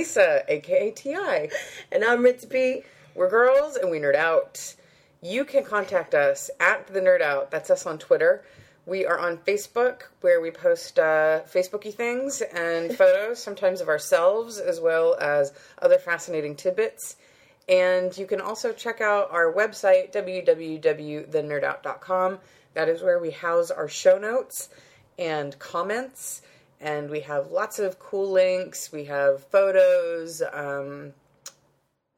Lisa, aka TI. And I'm Ritzy. We're girls and we nerd out. You can contact us at the Nerd Out. That's us on Twitter. We are on Facebook where we post uh, Facebooky things and photos, sometimes of ourselves as well as other fascinating tidbits. And you can also check out our website, www.thenerdout.com. That is where we house our show notes and comments. And we have lots of cool links. We have photos. Um,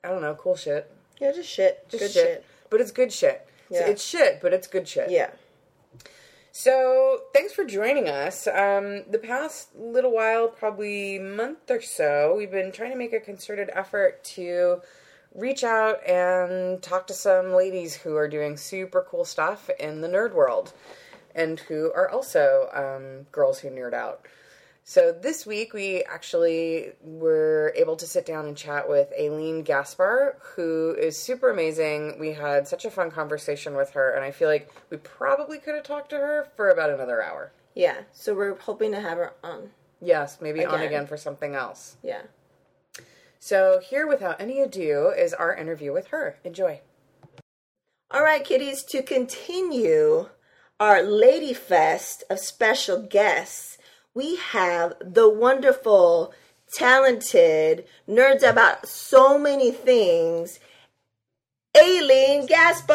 I don't know, cool shit. Yeah, just shit. Just Good shit. shit. But it's good shit. So Yeah. It's shit, but it's good shit. Yeah. So thanks for joining us. Um, the past little while, probably month or so, we've been trying to make a concerted effort to reach out and talk to some ladies who are doing super cool stuff in the nerd world and who are also um, girls who nerd out. So this week we actually were able to sit down and chat with Ayleen Gaspar, who is super amazing. We had such a fun conversation with her, and I feel like we probably could have talked to her for about another hour. Yeah. So we're hoping to have her on. Yes, maybe on Again. again for something else. Yeah. So here, without any ado, is our interview with her. Enjoy. All right, kiddies, to continue our Lady Fest of special guests, we have the wonderful, talented, nerds about so many things, Ayleen Gaspar.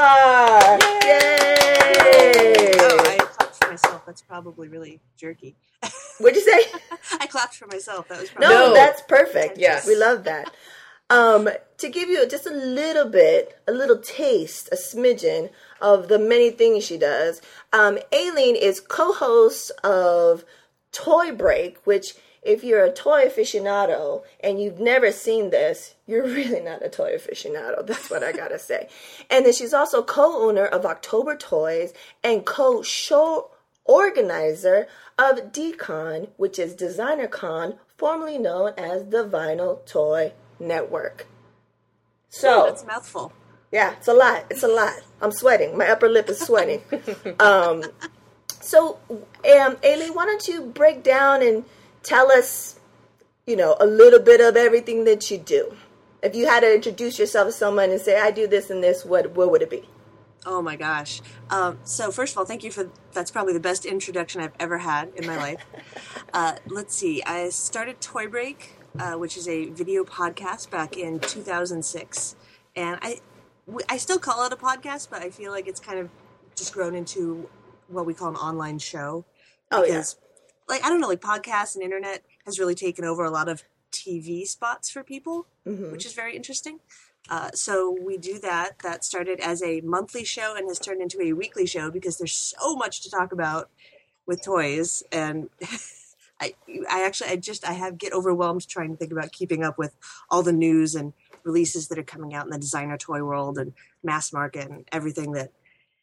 Yay! Oh, I clapped for myself. That's probably really jerky. What'd you say? I clapped for myself. That was probably No, No. that's perfect. Yes. we love that. Um, to give you just a little bit, a little taste, a smidgen of the many things she does, um, Ayleen is co-host of Toy Break, which if you're a toy aficionado and you've never seen this, you're really not a toy aficionado. That's what I gotta say. And then she's also co-owner of October Toys and co-show organizer of DCon, which is Designer Con, formerly known as the Vinyl Toy Network. So, that's a mouthful. yeah, it's a lot. It's a lot. I'm sweating. My upper lip is sweating. um, so, um, Ayleen, why don't you break down and tell us, you know, a little bit of everything that you do? If you had to introduce yourself to someone and say, "I do this and this," what what would it be? Oh my gosh. Um, so first of all, thank you for that's probably the best introduction I've ever had in my life. Uh, let's see. I started Toy Break, uh, which is a video podcast back in 2006, and I I still call it a podcast, but I feel like it's kind of just grown into what we call an online show. Oh, yeah. because, like I don't know, like podcasts and internet has really taken over a lot of TV spots for people, Mhm. which is very interesting. Uh, so we do that. That started as a monthly show and has turned into a weekly show because there's so much to talk about with toys and. I, I actually, I just, I have get overwhelmed trying to think about keeping up with all the news and releases that are coming out in the designer toy world and mass market and everything that,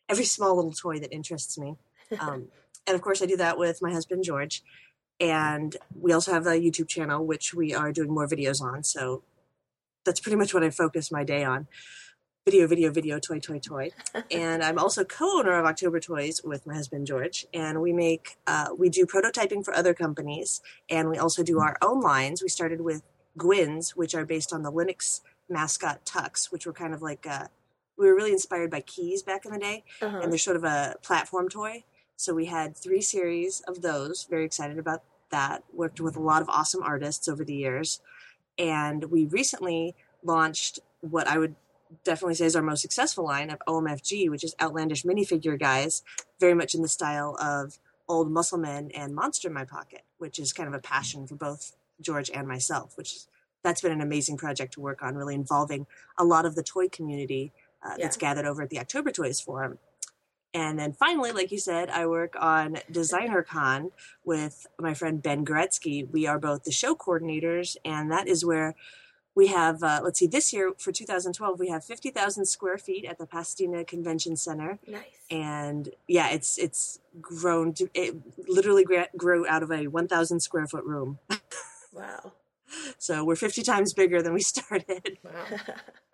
every small little toy that interests me. Um, and of course, I do that with my husband George, and we also have a YouTube channel which we are doing more videos on. So that's pretty much what I focus my day on. Video, video, video, toy, toy, toy. and I'm also co-owner of October Toys with my husband George, and we make uh, we do prototyping for other companies, and we also do our own lines. We started with Gwins, which are based on the Linux mascot Tux, which were kind of like uh, we were really inspired by Qees back in the day, Uh-huh. and they're sort of a platform toy. So we had three series of those. Very excited about that. Worked with a lot of awesome artists over the years, and we recently launched what I would definitely say is our most successful line of OMFG, which is outlandish minifigure guys, very much in the style of old muscle men and monster in my pocket, which is kind of a passion for both George and myself. Which that's been an amazing project to work on, really involving a lot of the toy community uh, that's gathered over at the October Toys Forum. And then finally, like you said, I work on Designer Con with my friend Ben Gretzky. We are both the show coordinators, and that is where we have, uh, let's see, this year for 2012, we have 50,000 square feet at the Pasadena Convention Center. Nice. And yeah, it's it's grown to, it literally grew out of a 1,000 square foot room. Wow. So we're 50 times bigger than we started. Wow.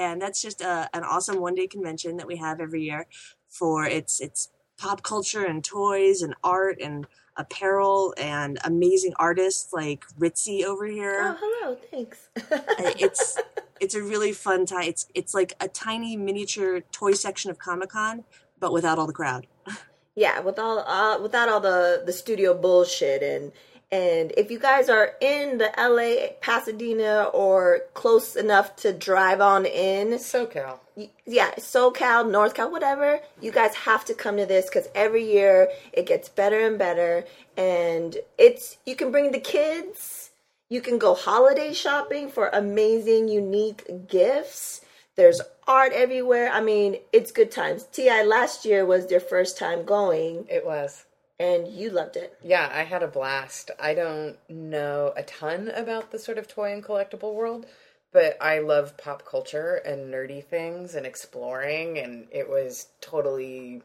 and that's just a, an awesome one day convention that we have every year for it's it's pop culture and toys and art and apparel and amazing artists like Ritzy over here. Oh, hello. Thanks. Uh, it's it's a really fun time. It's it's like a tiny miniature toy section of Comic Con, but without all the crowd. yeah, with all uh, without all the the studio bullshit and and if you guys are in the LA, Pasadena, or close enough to drive on in, SoCal. yeah, SoCal, North Cal, whatever, you guys have to come to this because every year it gets better and better. And it's, you can bring the kids, you can go holiday shopping for amazing, unique gifts. There's art everywhere. I mean, it's good times. TI last year was their first time going, It was. And you loved it. Yeah, I had a blast. I don't know a ton about the sort of toy and collectible world, but I love pop culture and nerdy things and exploring, and it was totally,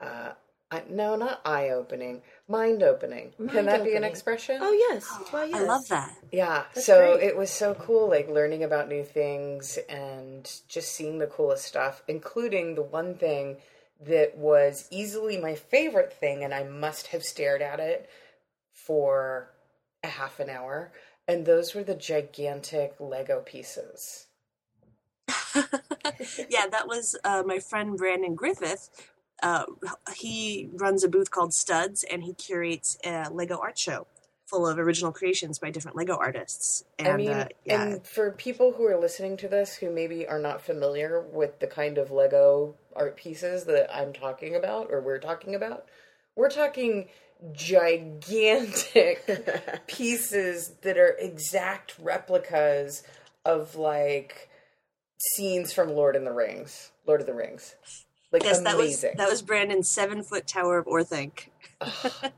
uh, I, no, not eye opening, mind opening. Can that be an expression? Oh, yes. Why, yes. I love that. Yeah, That's so great. it was so cool, like learning about new things and just seeing the coolest stuff, including the one thing that was easily my favorite thing, and I must have stared at it for a half an hour. And those were the gigantic Lego pieces. yeah, that was uh, my friend Brandon Griffith. Uh, he runs a booth called Studs, and he curates a Lego art show full of original creations by different Lego artists. And I mean, uh, yeah, and for people who are listening to this who maybe are not familiar with the kind of Lego art pieces that I'm talking about or we're talking about, we're talking gigantic pieces that are exact replicas of like scenes from Lord and the Rings, Lord of the Rings. Like yes, that was that was Brandon's seven foot tower of Orthanc.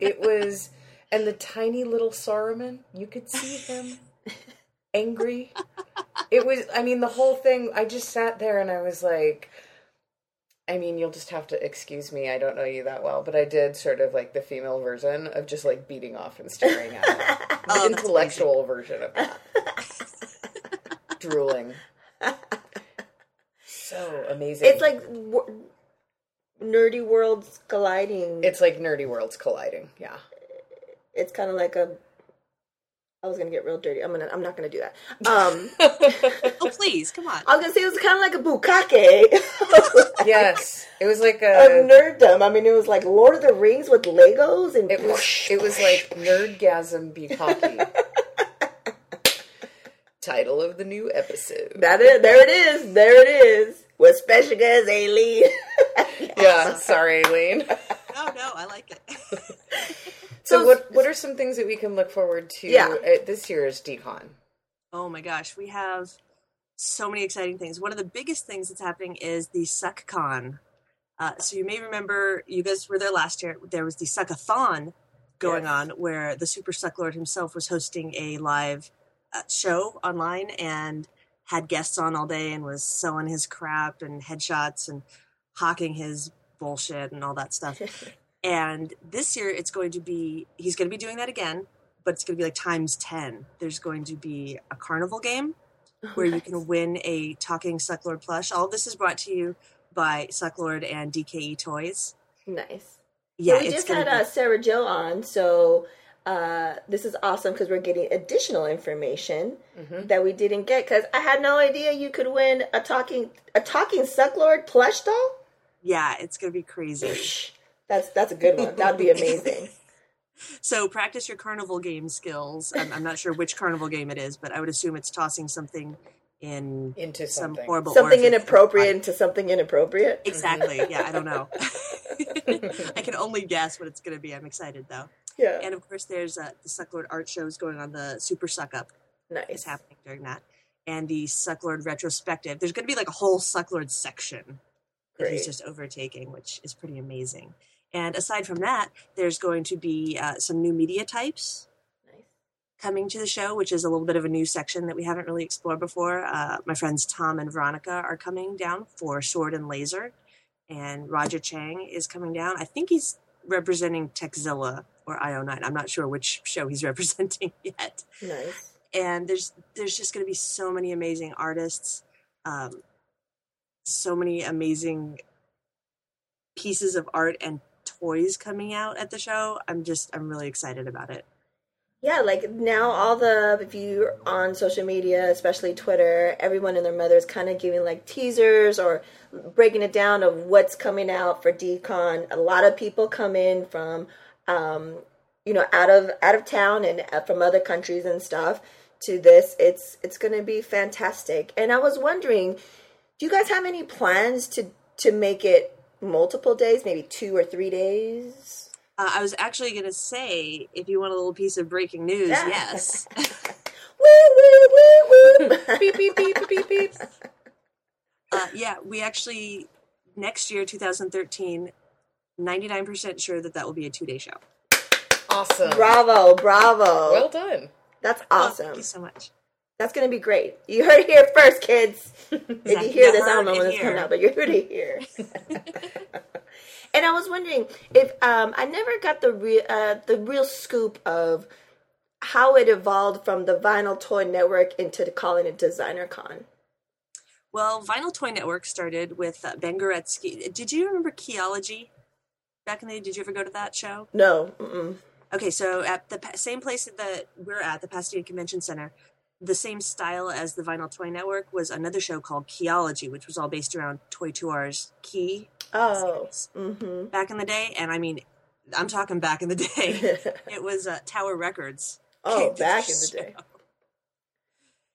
it was and the tiny little Saruman, you could see him angry. It was I mean the whole thing I just sat there and I was like I mean you'll just have to excuse me, I don't know you that well, but I did sort of like the female version of just like beating off and staring at. The Oh, intellectual version of that. Drooling. So amazing. It's like w- nerdy worlds colliding. it's like nerdy worlds colliding. Yeah. It's kind of like a. I was gonna get real dirty. I'm gonna. I'm not gonna do that. Um, Oh please, come on. I was gonna say it was kind of like a bukkake yes. It was like of a nerddom. I mean, it was like Lord of the Rings with Legos and It was it was like Nerdgasm Bukkake. Title of the new episode. that. Is, there it is. There it is. With special guest Ayleen. Yeah, sorry, Ayleen. Oh no, I like it. So, So- what what are some things that we can look forward to Yeah. at this year's DCon? Oh my gosh, we have so many exciting things. One of the biggest things that's happening is the SuckCon. Uh, so you may remember, you guys were there last year. There was the Suckathon going Yes. on, where the Super Suck Lord himself was hosting a live uh, show online and had guests on all day and was selling his crap and headshots and hawking his bullshit and all that stuff. And this year, it's going to be, he's going to be doing that again, but it's going to be like times 10. There's going to be a carnival game where you can win a talking Sucklord plush. All of this is brought to you by Sucklord and DKE Toys. nice. Yeah, so we it's just gonna had uh, Sarah Joe on, so uh, this is awesome because we're getting additional information Mm-hmm. that we didn't get. Because I had no idea you could win a talking a talking Sucklord plush doll. yeah, it's going to be crazy. That's that's a good one. That'd be amazing. so practice your carnival game skills. I'm, I'm not sure which carnival game it is, but I would assume it's tossing something in Into some something. horrible something orifice. inappropriate into something inappropriate. Exactly. Yeah, I don't know. I can only guess what it's going to be. I'm excited though. Yeah, And of course, there's uh, the Sucklord art shows going on. The Super Suck Up is happening during that, and the Sucklord retrospective. There's going to be like a whole Sucklord section that he's just overtaking, which is pretty amazing. And aside from that, there's going to be uh, some new media types Nice. coming to the show, which is a little bit of a new section that we haven't really explored before. Uh, my friends Tom and Veronica are coming down for Sword and Laser, and Roger Chang is coming down. I think he's representing Tekzilla or IO9. I'm not sure which show he's representing yet. Nice. And there's there's just going to be so many amazing artists, um, so many amazing pieces of art and toys coming out at the show. I'm just I'm really excited about it. Yeah, like now all the if you're on social media, especially Twitter, everyone and their mother is kind of giving like teasers or breaking it down of what's coming out for DCon. A lot of people come in from um, you know out of out of town and uh, from other countries and stuff to this. It's it's going to be fantastic. And I was wondering, do you guys have any plans to to make it multiple days, maybe two or three days? Uh, I was actually going to say, if you want a little piece of breaking news, yes. woo woo woo woo. beep beep beep beep beep. Uh, yeah, we actually next year, 2013, 99% sure that that will be a two day show. Awesome. bravo, bravo. Well done. That's Oh, awesome. thank you so much. That's gonna be great. You heard it here first, kids. if you hear this, I don't know when this is coming out, but you heard it here. and I was wondering if um, I never got the real uh, the real scoop of how it evolved from the Vinyl Toy Network into calling it Designer Con. Well, Vinyl Toy Network started with uh, Ben Goretzky. Did you remember Keyology back in the day? Did you ever go to that show? No, mm-mm. Okay, so at the same place that we're at, the Pasadena Convention Center, the same style as the Vinyl Toy Network was another show called Keyology, which was all based around Toy Tours Key oh, mm-hmm. back in the day. And I mean, I'm talking back in the day. it was uh, Tower Records. oh, back in the show. day.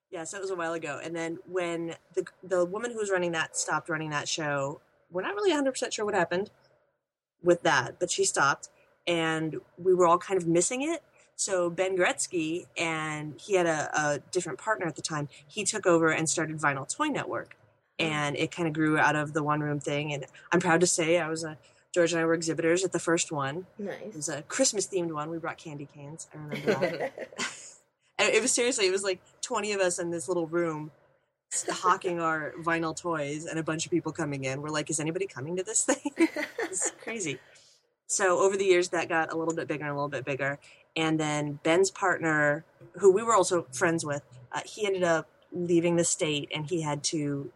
Yeah, so it was a while ago. And then when the the woman who was running that stopped running that show, we're not really 100% sure what happened with that, but she stopped and we were all kind of missing it. So Ben Gretzky and he had a, a different partner at the time. He took over and started Vinyl Toy Network, mm. and it kind of grew out of the one room thing. And I'm proud to say I was a George and I were exhibitors at the first one. Nice. It was a Christmas themed one. We brought candy canes. I remember that. And it was seriously, it was like 20 of us in this little room hawking our vinyl toys and a bunch of people coming in. We're like, is anybody coming to this thing? it's crazy. So over the years, that got a little bit bigger and a little bit bigger. And then Ben's partner, who we were also friends with, uh, he ended up leaving the state and he had to,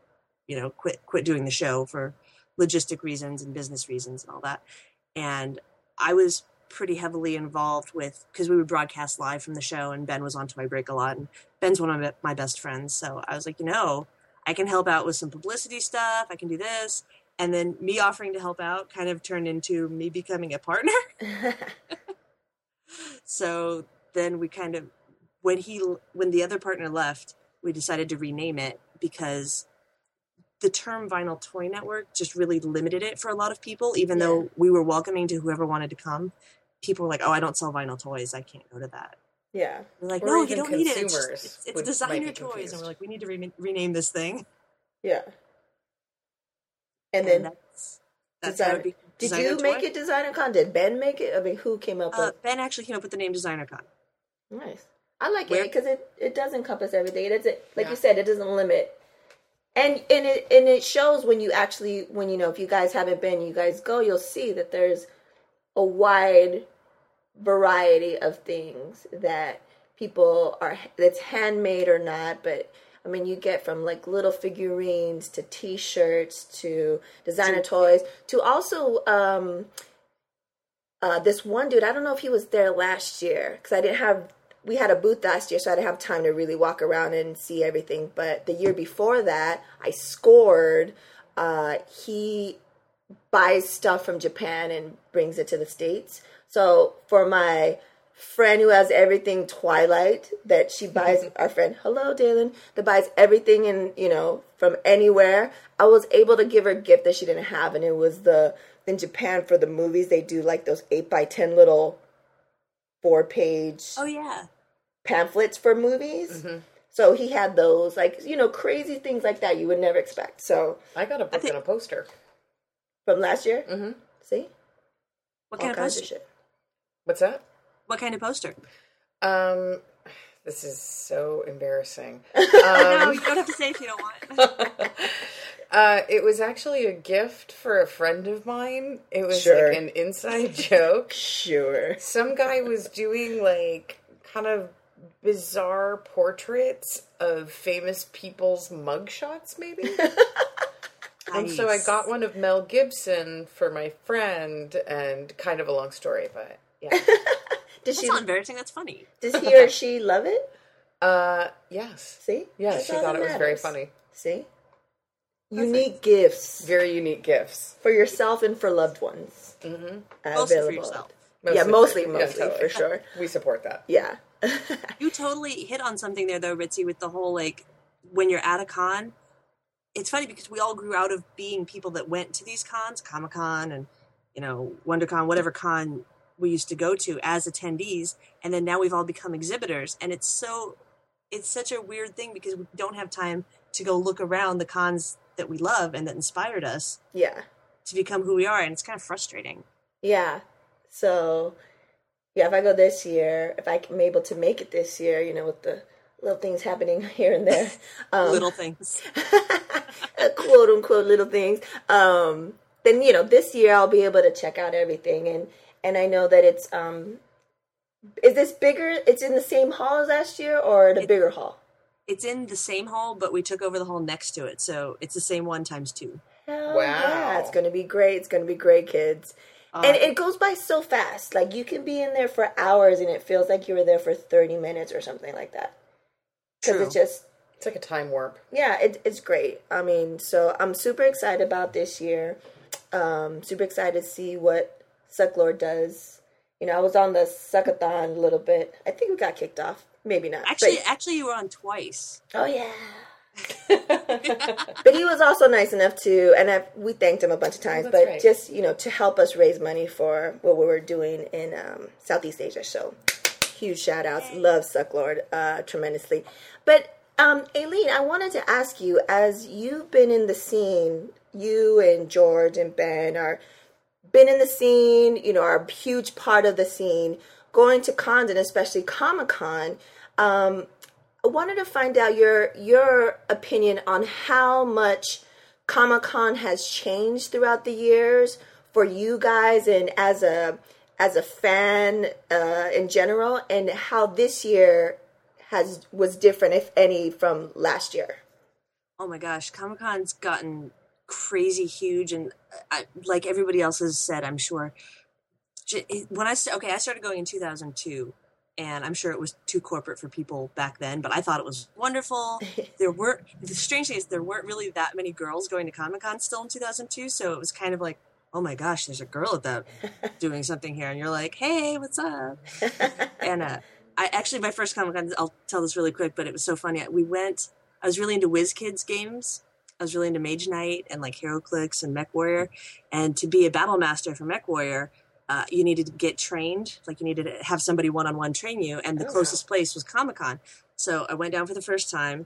you know, quit quit doing the show for logistic reasons and business reasons and all that. And I was pretty heavily involved with because we would broadcast live from the show and Ben was on Toy Break a lot and Ben's one of my- my best friends. So I was like you know I can help out with some publicity stuff I can do this. And then me offering to help out kind of turned into me becoming a partner so then we kind of when he when the other partner left we decided to rename it because the term vinyl toy network just really limited it for a lot of people. Even Yeah. though we were welcoming to whoever wanted to come people were like oh i don't sell vinyl toys. I can't go to that. Yeah. we're like Or no you don't need it. It's, just- it's, it's designer toys. And we're like we need to re- rename this thing. Yeah. And then that's that's how it did Designer you make Toy. it Designer Con? Did Ben make it? I mean, who came up uh, with ben actually came up with the name designer con Nice. I like Where- it because it, it does encompass everything. It doesn't, like Yeah. you said, it doesn't limit. And and it and it shows when you actually when you know if you guys haven't been, you guys go, you'll see that there's a wide variety of things that people are that's handmade or not, but I mean you get from like little figurines to t-shirts to designer toys to also um uh, this one dude, I don't know if he was there last year because I didn't have. We had a booth last year, so I didn't have time to really walk around and see everything. But the year before that, I scored. Uh, he buys stuff from Japan and brings it to the states. So for my friend who has everything Twilight that she buys, our friend, hello Dalen, that buys everything in you know from anywhere. I was able to give her a gift that she didn't have, and it was the in Japan for the movies they do like those eight by ten little four page oh yeah pamphlets for movies. So he had those, like you know, crazy things like that you would never expect. So I got a book think- and a poster. from last year, Mm-hmm. see what all kind of kinds poster of shit. What's that? What kind of poster Um, this is so embarrassing. no Um, you don't have to say if you don't want uh, it was actually a gift for a friend of mine. It was Sure. like an inside joke. Sure. Some guy was doing like kind of bizarre portraits of famous people's mugshots, maybe. And so I got one of Mel Gibson for my friend, and kind of a long story, but yeah. Does That's she? not embarrassing. That's funny. Does he or she love it? uh, yes. See? Yeah, That's she all thought that it was very matters. funny. See? Unique gifts Very unique gifts. for yourself and for loved ones. Mm-hmm. Mostly for yourself. yeah, mostly, yeah, mostly totally. for sure. We support that. Yeah. You totally hit on something there, though, Ritzy, with the whole like when you're at a con. It's funny because we all grew out of being people that went to these cons, Comic Con and you know WonderCon, whatever con we used to go to as attendees, and then now we've all become exhibitors, and it's so it's such a weird thing because we don't have time to go look around the cons that we love and that inspired us yeah. to become who we are, and it's kind of frustrating. Yeah. So, yeah, if I go this year, if I'm able to make it this year, you know, with the little things happening here and there, um, Little things. quote unquote little things, um, then you know, this year I'll be able to check out everything, and and I know that it's um, is this bigger? It's in the same hall as last year, or the It- bigger hall? It's in the same hall, but we took over the hall next to it, so it's the same one times two. Hell Wow. Yeah, it's gonna be great. It's gonna be great, kids. Uh, and it goes by so fast. Like you can be in there for hours, and it feels like you were there for thirty minutes or something like that. Because it's just It's like a time warp. yeah, it, it's great. I mean, so I'm super excited about this year. Um, super excited to see what Sucklord does. You know, I was on the Suckathon a little bit. I think we got kicked off. Maybe not. Actually, But- actually, you were on twice. oh yeah. but he was also nice enough to, and I, we thanked him a bunch of times. Oh, that's but right. just you know, to help us raise money for what we were doing in um, Southeast Asia. So huge shout outs. Love Sucklord uh, tremendously. But um, Ayleen, I wanted to ask you, as you've been in the scene, you and George and Ben are been in the scene, you know, are a huge part of the scene, going to cons and especially Comic Con. Um, I wanted to find out your your opinion on how much Comic Con has changed throughout the years for you guys and as a as a fan uh, in general, and how this year has was different, if any, from last year. Oh my gosh, Comic Con's gotten crazy huge, and I, like everybody else has said, I'm sure. When I st- okay, I started going in 2002, and I'm sure it was too corporate for people back then, but I thought it was wonderful. there were the strange thing is there weren't really that many girls going to Comic Con still in 2002, so it was kind of like, oh my gosh, there's a girl at that doing something here, and you're like, hey, what's up? and uh, I actually my first Comic Con. I'll tell this really quick, but it was so funny. We went. I was really into WizKids games. I was really into Mage Knight and like HeroClix and Mech Warrior. And to be a battle master for Mech Warrior, uh, you needed to get trained. Like you needed to have somebody one on one train you. And the Oh, wow. closest place was Comic Con. So I went down for the first time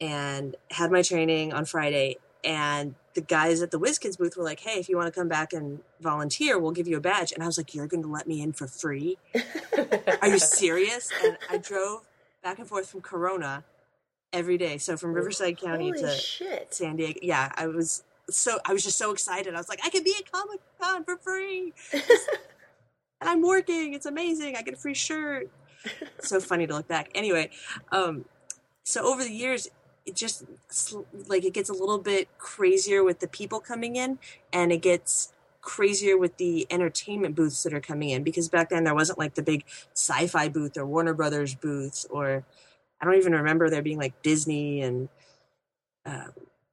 and had my training on Friday. And the guys at the WizKids booth were like, "Hey, if you want to come back and volunteer, we'll give you a badge." And I was like, "You're going to let me in for free?" Are you serious? And I drove back and forth from Corona every day. So from Riverside County Holy to shit! San Diego. Yeah, I was so I was just so excited. I was like, I could be at Comic Con for free. and I'm working. It's amazing. I get a free shirt. so funny to look back. Anyway, um, so over the years, it just like it gets a little bit crazier with the people coming in, and it gets crazier with the entertainment booths that are coming in because back then there wasn't like the big sci-fi booth or Warner Brothers booths or I don't even remember there being like Disney and uh,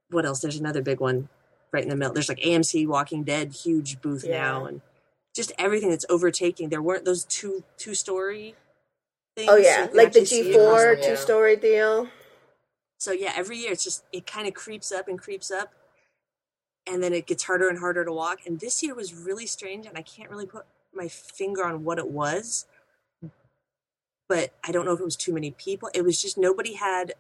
what else? There's another big one right in the middle. There's like AMC Walking Dead huge booth Yeah. now and just everything that's overtaking. There weren't those two two story things. Oh yeah, you could like the G four two story deal. so yeah, every year it's just it kind of creeps up and creeps up, and then it gets harder and harder to walk. And this year was really strange, and I can't really put my finger on what it was. But I don't know if it was too many people. It was just nobody had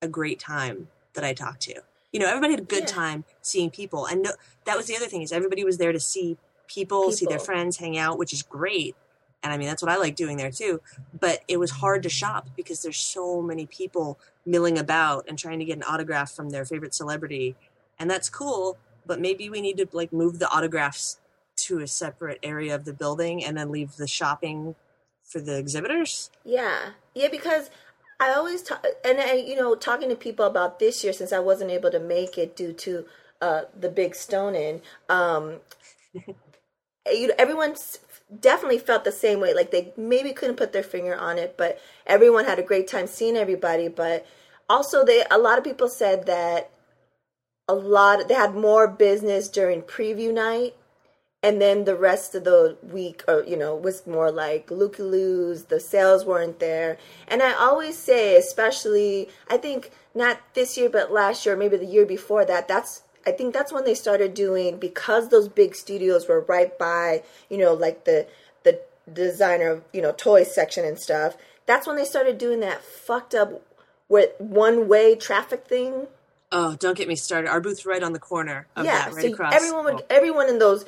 a great time that I talked to. You know, everybody had a good Yeah. time seeing people, and no, that was the other thing is everybody was there to see people, see their friends, hang out, which is great. And I mean, that's what I like doing there too. But it was hard to shop because there's so many people milling about and trying to get an autograph from their favorite celebrity. And that's cool, but maybe we need to like move the autographs to a separate area of the building and then leave the shopping for the exhibitors. Yeah, yeah, because I always talk, and I, you know, talking to people about this year since I wasn't able to make it due to uh, the big stone in. Um, you everyone s- definitely felt the same way. Like they maybe couldn't put their finger on it, but everyone had a great time seeing everybody. But also, they a lot of people said that a lot they had more business during preview night and then the rest of the week or you know was more like looky loos the sales weren't there and i always say especially i think not this year but last year maybe the year before that that's i think that's when they started doing because those big studios were right by you know like the the designer you know toy section and stuff that's when they started doing that fucked up with one way traffic thing Oh, don't get me started. Our booth's right on the corner of yeah, that, right so across. everyone would everyone in those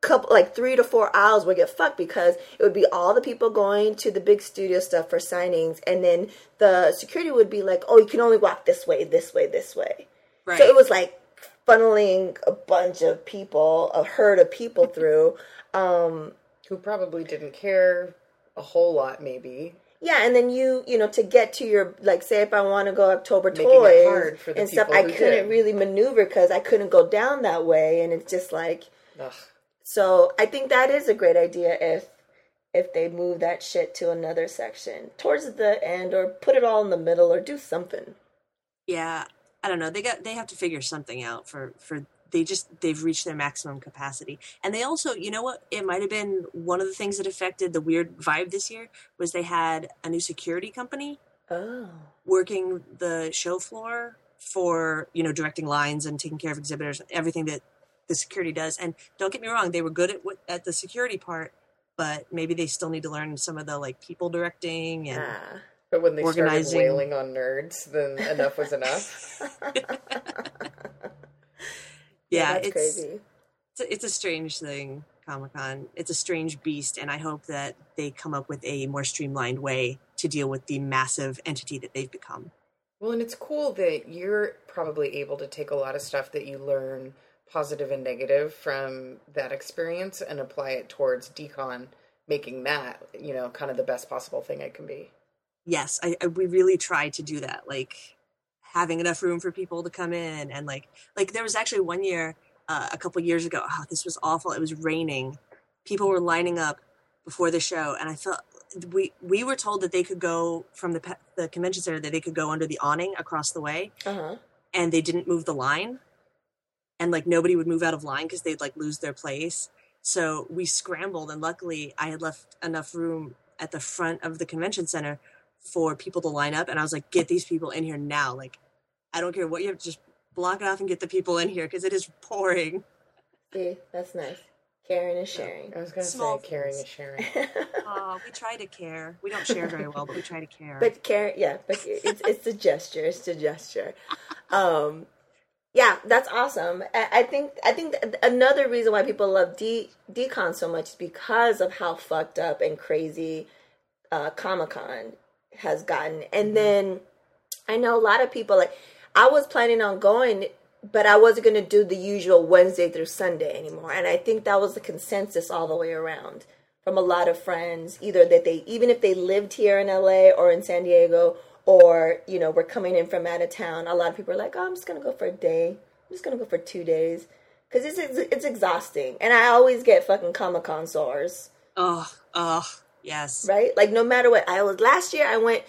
couple like three to four aisles would get fucked because it would be all the people going to the big studio stuff for signings, and then the security would be like, "Oh, you can only walk this way, this way, this way." right. So it was like funneling a bunch of people, a herd of people through. Um, Who probably didn't care a whole lot, maybe. Yeah, and then you, you know, to get to your like, say if I want to go October Making toys hard for the and stuff, I couldn't did. really maneuver because I couldn't go down that way, and it's just like, Ugh. So I think that is a great idea if if they move that shit to another section towards the end, or put it all in the middle, or do something. yeah, I don't know. They got they have to figure something out for for they just they've reached their maximum capacity, and they also, you know what? It might have been one of the things that affected the weird vibe this year was they had a new security company Oh, working the show floor for you know directing lines and taking care of exhibitors everything that the security does and don't get me wrong they were good at at the security part but maybe they still need to learn some of the like people directing and ah. But when they Organizing. started wailing on nerds, then enough was enough. yeah, that's it's, crazy. it's a, it's a strange thing comic-con it's a strange beast and i hope that they come up with a more streamlined way to deal with the massive entity that they've become Well, and it's cool that you're probably able to take a lot of stuff that you learn positive and negative from that experience and apply it towards decon, making that, you know, kind of the best possible thing it can be. yes I, I we really tried to do that like having enough room for people to come in and like like there was actually one year uh, a couple years ago oh this was awful it was raining people were lining up before the show and i felt we we were told that they could go from the the convention center that they could go under the awning across the way Uh huh. and they didn't move the line and like nobody would move out of line because they'd like lose their place so we scrambled and luckily i had left enough room at the front of the convention center for people to line up and i was like get these people in here now like i don't care what you have just block it off and get the people in here because it is pouring See, that's nice. Caring is sharing. I was going to Small say caring is sharing. oh we try to care we don't share very well but we try to care But care, yeah, but it's it's a gesture. It's a gesture. Um, yeah, that's awesome. I, think I think another reason why people love D Decon so much is because of how fucked up and crazy uh, Comic Con has gotten. And then I know a lot of people like I was planning on going, but I wasn't going to do the usual Wednesday through Sunday anymore. And I think that was the consensus all the way around from a lot of friends, either that they even if they lived here in LA or in San Diego or you know we're coming in from out of town. A lot of people are like, "Oh, I'm just to go for a day. I'm just to go for two days." Because it's, it's it's exhausting, and I always get fucking Comic Con sores oh oh yes right? Like no matter what, I was last year. I went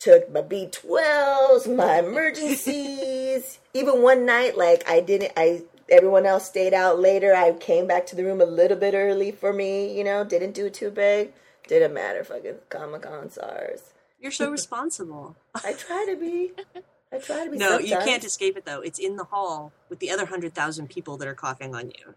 took my B twelves, my emergencies. Even one night, like I didn't. I everyone else stayed out later. I came back to the room a little bit early for me. You know, didn't do too big. Didn't matter. Fucking Comic Con SARS. You're so responsible I try to be. I try to be. no you can't escape it though it's in the hall with the other 100000 people that are coughing on you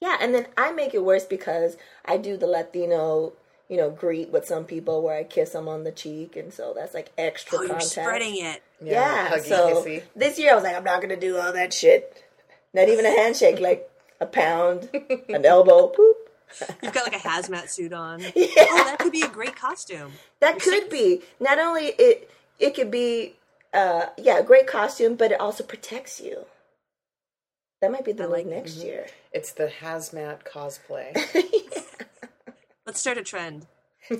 Yeah, and then I make it worse because I do the Latino, you know, greet with some people where I kiss them on the cheek, and so that's like extra oh you're spreading it Yeah, huggy, so kissy. this year I was like, I'm not gonna do all that shit. Not even a handshake, like a pound, an elbow, poop. You've got like a hazmat suit on. Yeah. Oh, that could be a great costume. That could be not only it. It could be, uh, yeah, a great costume, but it also protects you. That might be the I move like it. next year. It's the hazmat cosplay. Let's start a trend.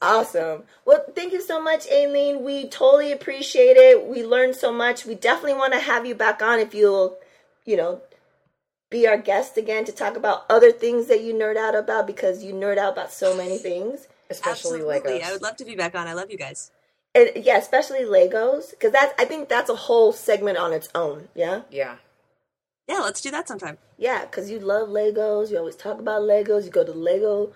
Awesome. Well, thank you so much, Ayleen. We totally appreciate it. We learned so much. We definitely want to have you back on if you'll, you know, be our guest again to talk about other things that you nerd out about because you nerd out about so many things. Especially Absolutely. Legos. I would love to be back on. I love you guys. And yeah, especially Legos because that's I think that's a whole segment on its own. Yeah. yeah. Yeah, let's do that sometime. Yeah, because you love Legos. You always talk about Legos. You go to the Lego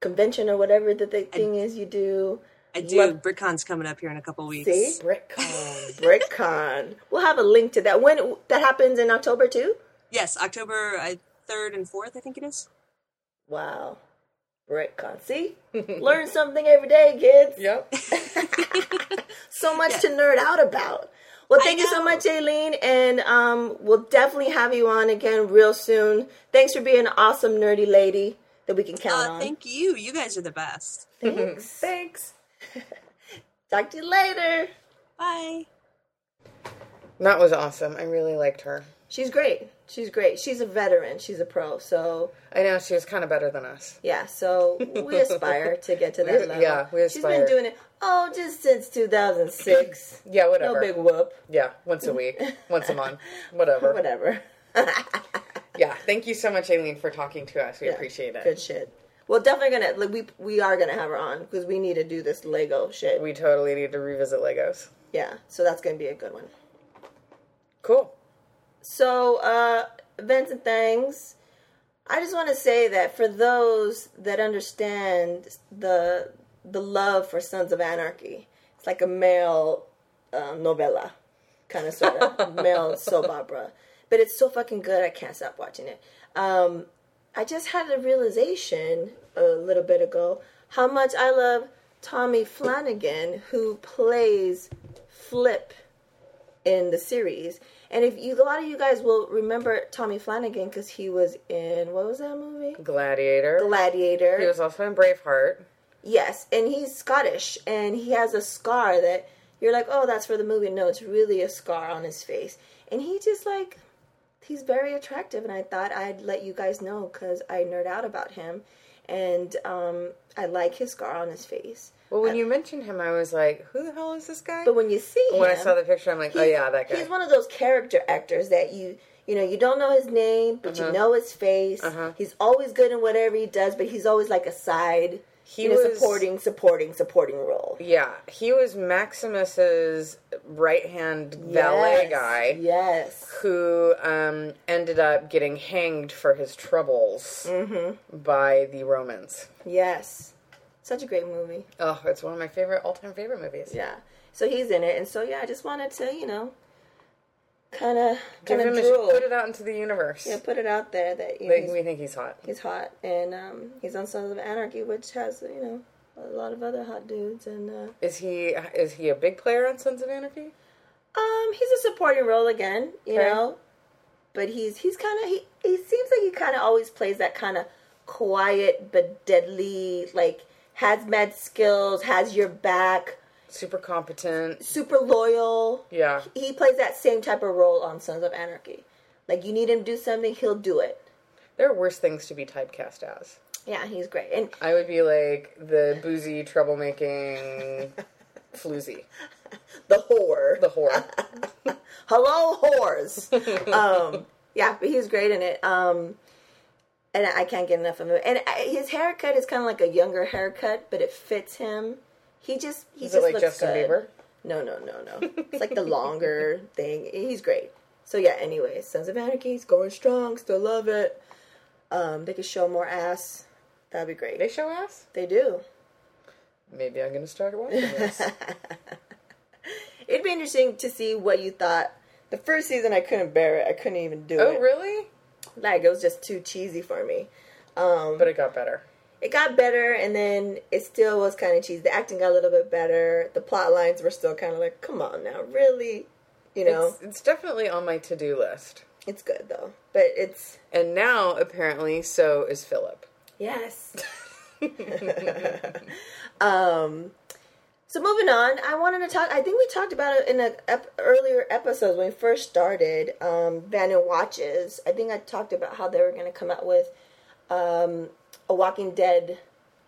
convention or whatever the th- thing is you do. I do. Love- BrickCon's coming up here in a couple weeks. See? BrickCon. BrickCon. we'll have a link to that. When that happens in October too? Yes, October uh, 3rd and 4th, I think it is. Wow. BrickCon. See? Learn something every day, kids. yep. So much to nerd out about. Well, thank you so much, Ayleen, and um, we'll definitely have you on again real soon. Thanks for being an awesome nerdy lady that we can count Uh, on. thank you. You guys are the best. Thanks. Thanks. Talk to you later. Bye. That was awesome. I really liked her. She's great. She's great. She's a veteran. She's a pro. So I know she's kind of better than us. yeah. So we aspire to get to that We- level. yeah, we She's aspire. been doing it. Oh, just since 2006. Yeah, whatever. no big whoop. Yeah, once a week, once a month, whatever. Whatever. Yeah, thank you so much, Ayleen, for talking to us. We Yeah, appreciate it. Good shit. Well, definitely gonna like we we are gonna have her on because we need to do this Lego shit. We totally need to revisit Legos. yeah. So that's gonna be a good one. Cool. So, uh, events and things. I just want to say that for those that understand the the love for Sons of Anarchy, it's like a male uh, novella, kind of sort of male soap opera. But it's so fucking good, I can't stop watching it. Um, I just had a realization a little bit ago how much I love Tommy Flanagan, who plays Flip in the series. And if you, a lot of you guys will remember Tommy Flanagan because he was in what was that movie? Gladiator. Gladiator. he was also in Braveheart. yes, and he's Scottish, and he has a scar that you're like, oh, that's for the movie. No, it's really a scar on his face, and he just like, he's very attractive, and I thought I'd let you guys know because I nerd out about him, and um, I like his scar on his face. Well, when you mentioned him, I was like, who the hell is this guy? But when you see him, when I saw the picture, I'm like, oh yeah, that guy. He's one of those character actors that you you know you don't know his name, but Uh-huh. you know his face. He's always good in whatever he does, but he's always like a side, He you know, was- supporting, supporting, supporting role. yeah, he was Maximus's right hand valet Yes, guy Yes. who um, ended up getting hanged for his troubles Mm-hmm. by the Romans. Yes. Such a great movie. Oh, it's one of my favorite all time favorite movies. Yeah. So he's in it, and so yeah, I just wanted to you know, kind of kind of put it out into the universe. yeah, put it out there that you know, we think he's hot. he's hot, and um, he's on Sons of Anarchy, which has you know a lot of other hot dudes, and uh, Is he is he a big player on Sons of Anarchy? Um, he's a supporting role again, you Okay. know, but he's he's kind of he he seems like he kind of always plays that kind of quiet but deadly, like has med skills, has your back, Super competent. super loyal. Yeah. He plays that same type of role on Sons of Anarchy. Like you need him to do something, he'll do it. There are worse things to be typecast as. Yeah, he's great. And I would be like the boozy, troublemaking floozy. the whore. The whore. hello whores um yeah but he's great in it um and i can't get enough of him. And his haircut is kind of like a younger haircut but it fits him. He just he Is just it like looks Justin good. Bieber? no no no no. It's like the longer thing. He's great. So yeah anyway sons of anarchy is going strong. Still love it. Um they could show more ass. That'd be great. They show ass? they do. Maybe I'm gonna start watching this. it'd be interesting to see what you thought. The first season i couldn't bear it. I couldn't even do oh, it. Oh, really? Like it was just too cheesy for me. Um, But it got better. it got better, and then it still was kind of cheesy. The acting got a little bit better. The plot lines were still kind of like, come on now, really? You know, It's, it's definitely on my to do list. it's, good though. But it's And now, apparently, so is Philip. yes. um. So moving on, I wanted to talk. I think we talked about it in a ep- earlier episodes when we first started. Um, Vannen Watches. I think I talked about how they were going to come out with um, a Walking Dead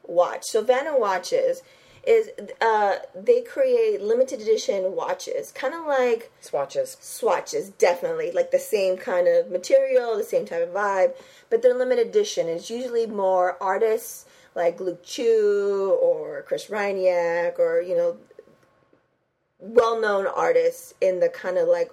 watch. So Vannen Watches is uh, they create limited edition watches, kind of like Swatches. swatches, definitely like the same kind of material, the same type of vibe, but they're limited edition. It's usually more artists like Luke Chueh or Chris Ryniak or you know well-known artists in the kind of like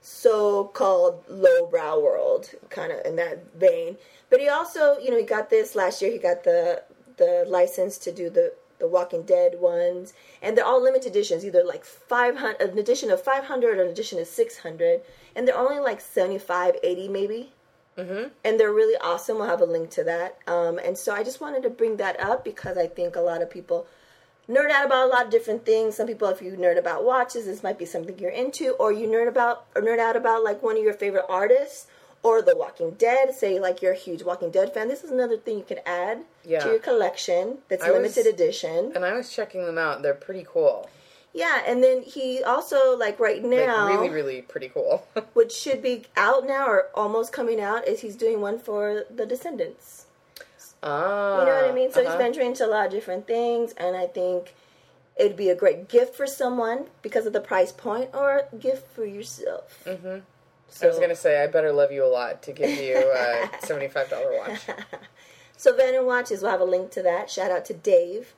so-called lowbrow world, kind of in that vein. But he also, you know, he got this last year. He got the the license to do the the Walking Dead ones, and they're all limited editions, either like 500, an edition of 500 or an edition of 600, and they're only like 75, 80 maybe. Mm-hmm. And they're really awesome. We'll have a link to that. Um, and so I just wanted to bring that up because I think a lot of people nerd out about a lot of different things. Some people, if you nerd about watches, this might be something you're into, or you nerd about or nerd out about like one of your favorite artists or The Walking Dead. Say like you're a huge Walking Dead fan. This is another thing you can add Yeah. to your collection that's I was- limited edition. And I was checking them out. They're pretty cool. Yeah, and then he also like right Like now, really, really pretty cool. which should be out now or almost coming out, is he's doing one for The Descendants. ah. You know what I mean? So uh-huh. he's venturing into a lot of different things, and I think it'd be a great gift for someone because of the price point, or a gift for yourself. Mm-hmm. So, I was gonna say I better love you a lot to give you a seventy-five dollar watch. so Vannen Watches, we'll have a link to that. Shout out to Dave,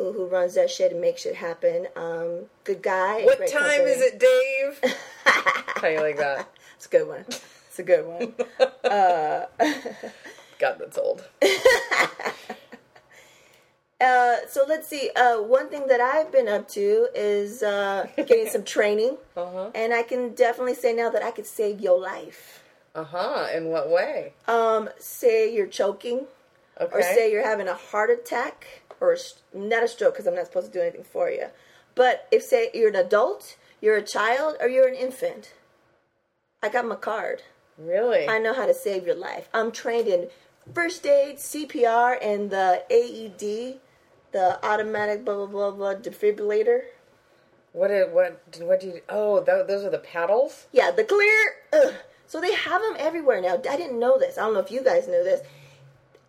who who runs that shit and makes shit happen. Um, good guy. What great time company. is it, Dave? How you like that? It's a good one. It's a good one. uh, God, that's old. Uh, so let's see. Uh, one thing that I've been up to is uh, getting some training, Uh-huh. and I can definitely say now that I could save your life. Uh huh. In what way? Um, say you're choking, Okay. or say you're having a heart attack, or not a stroke because I'm not supposed to do anything for you. But if say you're an adult, you're a child, or you're an infant, I got my card. really? I know how to save your life. I'm trained in first aid, CPR, and the AED, the automatic blah blah blah blah defibrillator. What did what what do you? Oh, tho- those are the paddles. Yeah, the clear. Ugh. So they have them everywhere now. I didn't know this. I don't know if you guys know this.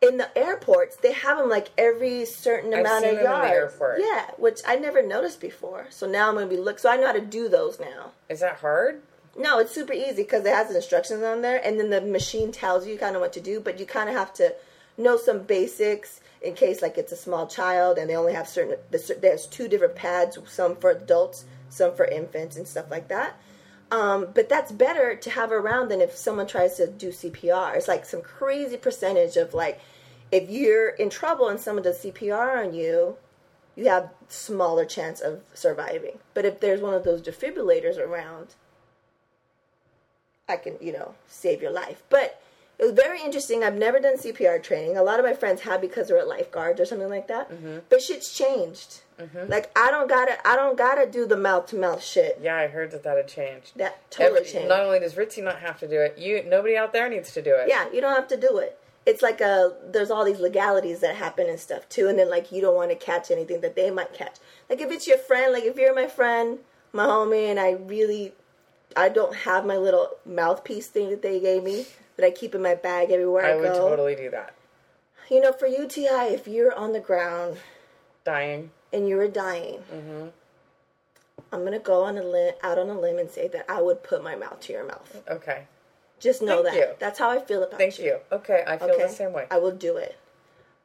In the airports, they have them like every certain amount of them in the yards. Yeah, which I never noticed before. So now I'm gonna be look. So I know how to do those now. Is that hard? No, it's super easy because it has the instructions on there, and then the machine tells you kind of what to do. But you kind of have to know some basics in case like it's a small child and they only have certain. There's two different pads, some for adults, some for infants, and stuff like that. Um, but that's better to have around than if someone tries to do CPR. It's like some crazy percentage of like if you're in trouble and someone does CPR on you, you have smaller chance of surviving. But if there's one of those defibrillators around, I can, you know, save your life. But it was very interesting. I've never done CPR training. A lot of my friends have because they're lifeguards or something like that. Mm-hmm. But shit's changed. Mm-hmm. Like I don't gotta, I don't gotta do the mouth to mouth shit. Yeah, I heard that that had changed. That totally Every- changed. Not only does Ritzy not have to do it, you nobody out there needs to do it. Yeah, you don't have to do it. It's like a there's all these legalities that happen and stuff too, and then like you don't want to catch anything that they might catch. Like if it's your friend, like if you're my friend, my homie, and I really I don't have my little mouthpiece thing that they gave me that I keep in my bag everywhere I, I would go. totally do that. You know, for UTI, if you're on the ground Dying. and you were dying, Mm-hmm. I'm gonna go on a limb, out on a limb and say that I would put my mouth to your mouth. Okay. Just know Thank that. you. That's how I feel about Thank you. Okay, I feel the same way. I will do it.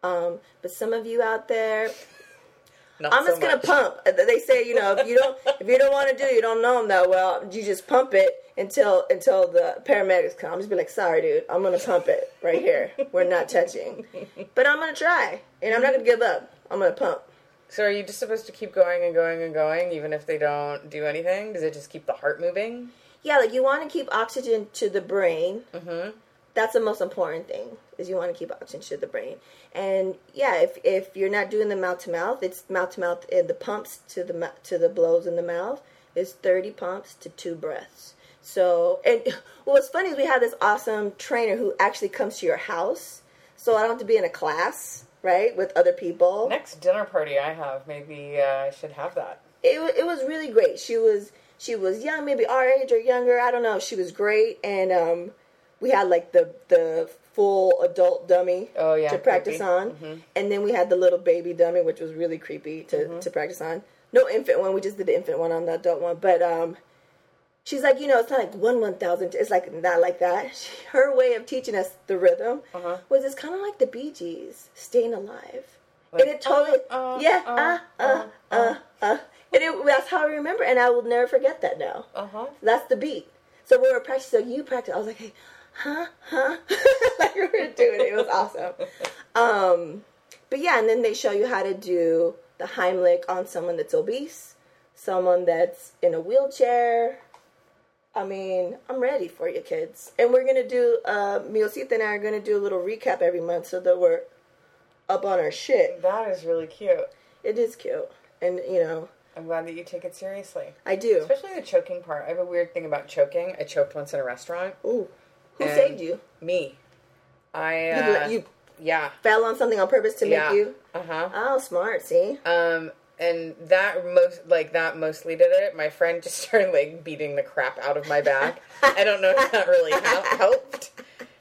Um, but some of you out there, Not I'm so just gonna much. pump. They say, you know, if you don't, if you don't want to do, it, you don't know them that well. You just pump it until until the paramedics come. I'm just be like, sorry, dude, I'm gonna pump it right here. We're not touching, but I'm gonna try, and I'm not gonna give up. I'm gonna pump. So are you just supposed to keep going and going and going, even if they don't do anything? Does it just keep the heart moving? Yeah, like you want to keep oxygen to the brain. Mm-hmm. That's the most important thing is you want to keep oxygen to the brain. And yeah, if if you're not doing the mouth to mouth, it's mouth to mouth and the pumps to the to the blows in the mouth is 30 pumps to two breaths. So, and what's funny is we have this awesome trainer who actually comes to your house. So I don't have to be in a class, right, with other people. Next dinner party I have, maybe uh, I should have that. it, it was really great. She was she was young, maybe our age or younger. I don't know. She was great, and um, we had like the the full adult dummy Oh, yeah, to practice creepy. on, and then we had the little baby dummy, which was really creepy to to practice on. No infant one. We just did the infant one on the adult one, but um. She's like, you know, it's not like one one thousand. It's like not like that. She, her way of teaching us the rhythm Uh-huh. was it's kind of like the Bee Gees, "Staying Alive," Like, and it totally, uh, uh, yeah, uh, uh, uh, uh, uh, and it, that's how I remember, and I will never forget that now. Uh huh. That's the beat. So we were practicing, so you practice. I was like, hey, huh, huh, like we were doing it. It was awesome. Um, but yeah, and then they show you how to do the Heimlich on someone that's obese, someone that's in a wheelchair. I mean, I'm ready for you, kids. And we're gonna do. Uh, Miosita and I are gonna do a little recap every month, so that we're up on our shit. That is really cute. It is cute, and you know, I'm glad that you take it seriously. I do. Especially the choking part. I have a weird thing about choking. I choked once in a restaurant. Ooh, who saved you? Me. I You, uh, you yeah. fell on something on purpose to yeah. make you. Uh huh. Oh, smart. See, Um, and that most like that mostly did it. My friend just started like beating the crap out of my back. I don't know if that really hel- helped.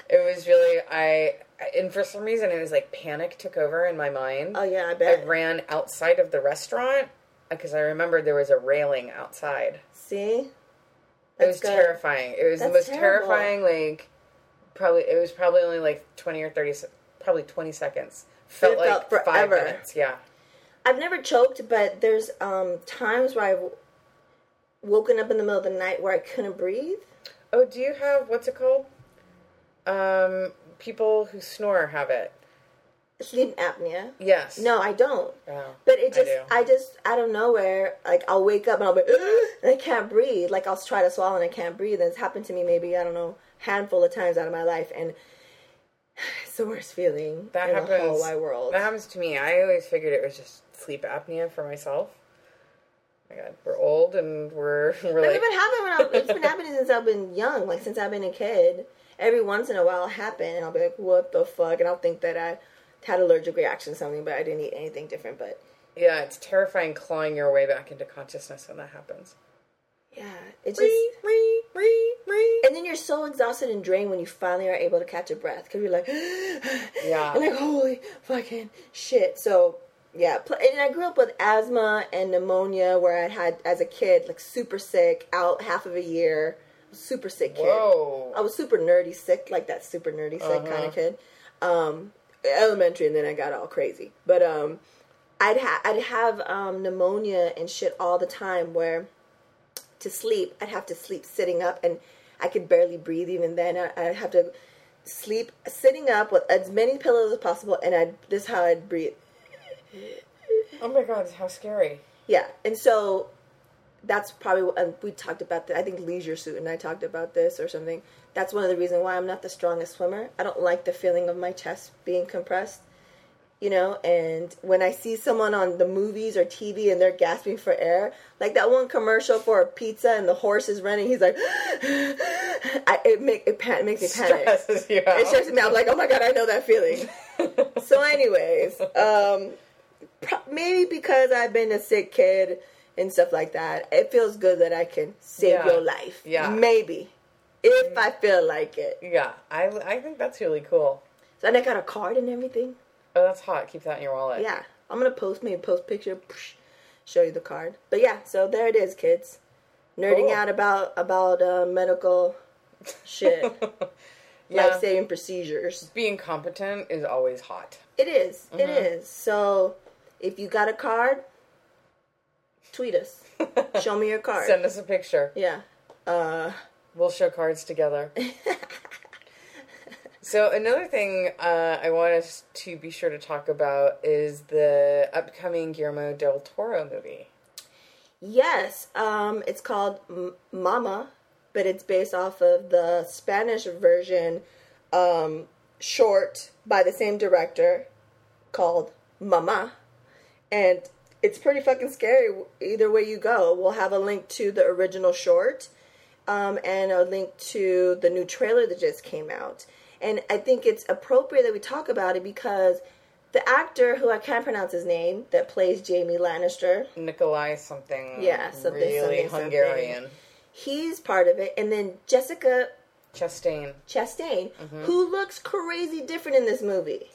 It was really I, and for some reason it was like panic took over in my mind. oh yeah, I bet. I ran outside of the restaurant because I remembered there was a railing outside. See, it was good. terrifying. It was the most terrible. terrifying. Like probably it was probably only like twenty or thirty, probably twenty seconds. Felt it like felt five forever. minutes. Yeah. I've never choked, but there's um times where I've woken up in the middle of the night where I couldn't breathe. Oh, do you have what's it called? Um, people who snore have it. Sleep apnea. Yes. No, I don't. Oh, But it just, do. I, just, out of nowhere, like I'll wake up and I'll be, and I can't breathe. Like I'll try to swallow and I can't breathe. And it's happened to me maybe I don't know, handful of times out of my life, and it's the worst feeling that in happens. the whole wide world. That happens to me. I always figured it was just sleep apnea for myself. Oh my God, we're old and we're we're like it's been happening when I, it's been happening since I've been young, like since I've been a kid. Every once in a while, it'll happen, and I'll be like, "What the fuck?" And I'll think that I had allergic reaction to something, but I didn't eat anything different. But yeah, it's terrifying clawing your way back into consciousness when that happens. yeah, it's just. Ree, ree, ree, ree. And then you're so exhausted and drained when you finally are able to catch a breath because you're like, Yeah. and like holy fucking shit. So yeah, and I grew up with asthma and pneumonia where I had as a kid like super sick, out half of a year, super sick kid. Whoa. I was super nerdy sick, like that super nerdy sick kind Uh-huh. of kid. Um, elementary, and then I got all crazy. But um, I'd ha- I'd have um, pneumonia and shit all the time. Where to sleep, I'd have to sleep sitting up, and I could barely breathe even then. I- I'd have to sleep sitting up with as many pillows as possible, and I this is how I'd breathe. Oh my god, how scary. Yeah, and so that's probably and we talked about that. I think Leisure Suit and I talked about this or something. That's one of the reasons why I'm not the strongest swimmer. I don't like the feeling of my chest being compressed, you know. And when I see someone on the movies or TV and they're gasping for air, like that one commercial for a pizza and the horse is running, he's like, I, it make it, pan, it makes me panic. Stresses you out. It stresses me. I'm like, oh my god, I know that feeling. so, anyways, um, pro- maybe because I've been a sick kid and stuff like that, it feels good that I can save Yeah. your life. Yeah. maybe if I feel like it. yeah, I, I think that's really cool. So, and I got a card and everything. Oh, that's hot. Keep that in your wallet. Yeah, I'm gonna post maybe post picture, show you the card. But yeah, so there it is, kids. Nerding Cool. out about about uh, medical shit, Yeah. life saving procedures. Being competent is always hot. It is. It Mm-hmm. is. So if you got a card, tweet us. Show me your card. Send us a picture. yeah. Uh, We'll show cards together. so another thing uh, I want us to be sure to talk about is the upcoming Guillermo del Toro movie. yes. Um, it's called M- Mama, but it's based off of the Spanish version um, short by the same director called Mama. And it's pretty fucking scary either way you go. We'll have a link to the original short um, and a link to the new trailer that just came out. And I think it's appropriate that we talk about it because the actor who I can't pronounce his name that plays Jaime Lannister, Nikolai something. Yeah, something, really something, Hungarian. he's part of it. And then Jessica Chastain. Chastain, Mm-hmm. who looks crazy different in this movie.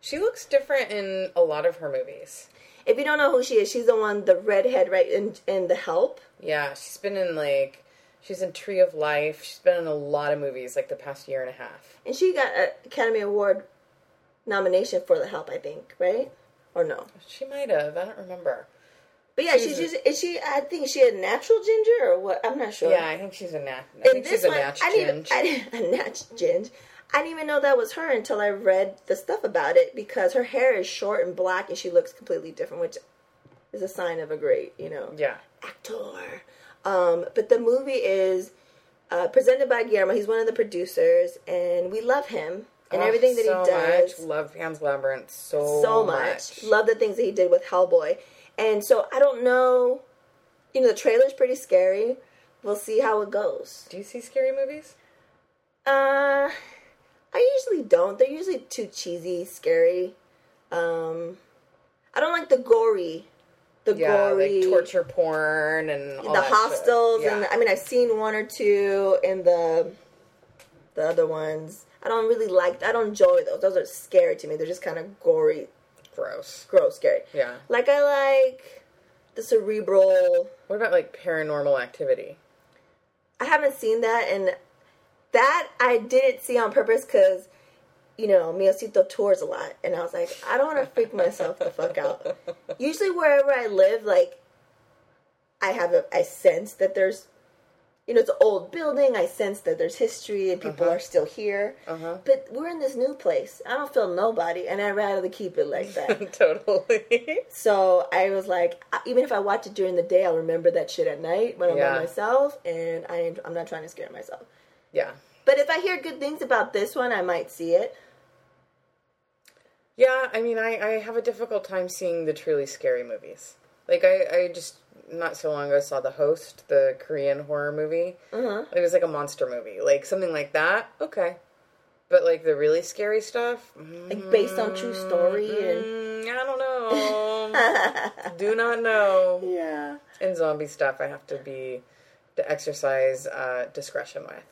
She looks different in a lot of her movies. If you don't know who she is, she's the one, the redhead, right in in The Help. Yeah, she's been in like she's in Tree of Life. She's been in a lot of movies like the past year and a half. And she got an Academy Award nomination for The Help, I think, right? Or no? She might have. I don't remember. But yeah, she's, She's- is she? I think she a natural ginger or what? I'm not sure. Yeah, I think she's a nat. I In think she's a one, natch I didn't, ginge. I didn't, a natch ginge. I didn't even know that was her until I read the stuff about it because her hair is short and black and she looks completely different, which is a sign of a great, you know, Yeah. actor. Um, but the movie is uh, presented by Guillermo. He's one of the producers, and we love him and Oh, everything that so he does Much. Love Pan's Labyrinth so so much. Love the things that he did with Hellboy. And so I don't know. You know, the trailer's pretty scary. We'll see how it goes. Do you see scary movies? Uh, I usually don't. They're usually too cheesy, scary. Um, I don't like the gory, the Yeah, gory like torture porn and all the hostels. Yeah. And I mean, I've seen one or two in the the other ones. I don't really like. I don't enjoy those. Those are scary to me. They're just kind of gory, gross. gross, scary. Yeah. Like I like the cerebral. What about like Paranormal Activity? I haven't seen that, and that I didn't see on purpose because, you know, Miocito tours a lot, and I was like, I don't want to freak myself the fuck out. Usually, wherever I live, like, I have a, I sense that there's, you know, it's an old building. I sense that there's history and people Uh-huh. are still here. Uh-huh. But we're in this new place. I don't feel nobody, and I'd rather keep it like that. totally. So I was like, even if I watch it during the day, I'll remember that shit at night when I'm Yeah. by myself, and I, ain't- I'm not trying to scare myself. Yeah. But if I hear good things about this one, I might see it. Yeah, I mean, I, I have a difficult time seeing the truly scary movies. Like, I, I just, not so long ago, saw The Host, the Korean horror movie. Uh-huh. It was like a monster movie. Like, something like that, okay. But, like, the really scary stuff? Like based on true story and Mm, I don't know. Do not know. yeah. And zombie stuff, I have to be, to exercise uh, discretion with.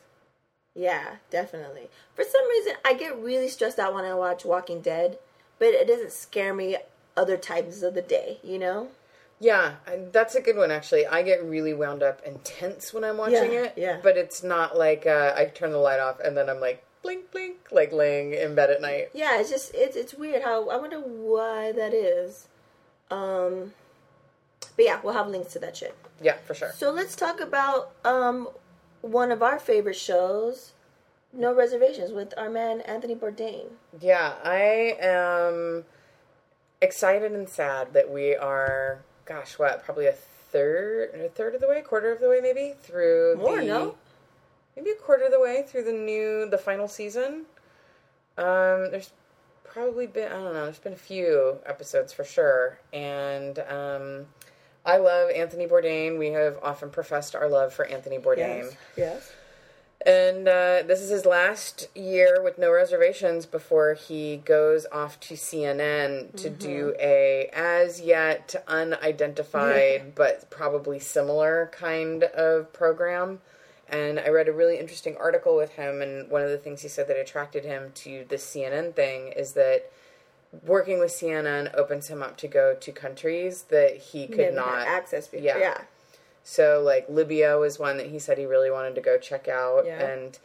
Yeah, definitely. For some reason, I get really stressed out when I watch Walking Dead, but it doesn't scare me other times of the day, you know? Yeah, that's a good one actually. I get really wound up and tense when I'm watching Yeah, it. yeah. But it's not like uh, I turn the light off and then I'm like blink blink like laying in bed at night. Yeah, it's just it's it's weird how I wonder why that is. Um but yeah, we'll have links to that shit. Yeah, for sure. So let's talk about um one of our favorite shows, No Reservations, with our man Anthony Bourdain. Yeah, I am excited and sad that we are gosh, what, probably a third a third of the way, quarter of the way maybe through More, the no? maybe a quarter of the way through the new the final season. Um there's probably been I don't know, there's been a few episodes for sure. And um I love Anthony Bourdain. We have often professed our love for Anthony Bourdain. Yes. yes. And uh, this is his last year with no reservations before he goes off to CNN to do a as yet unidentified but probably similar kind of program. And I read a really interesting article with him, and one of the things he said that attracted him to the CNN thing is that working with CNN opens him up to go to countries that he could Didn't not access before. yeah. Yeah. so like Libya was one that he said he really wanted to go check out Yeah. and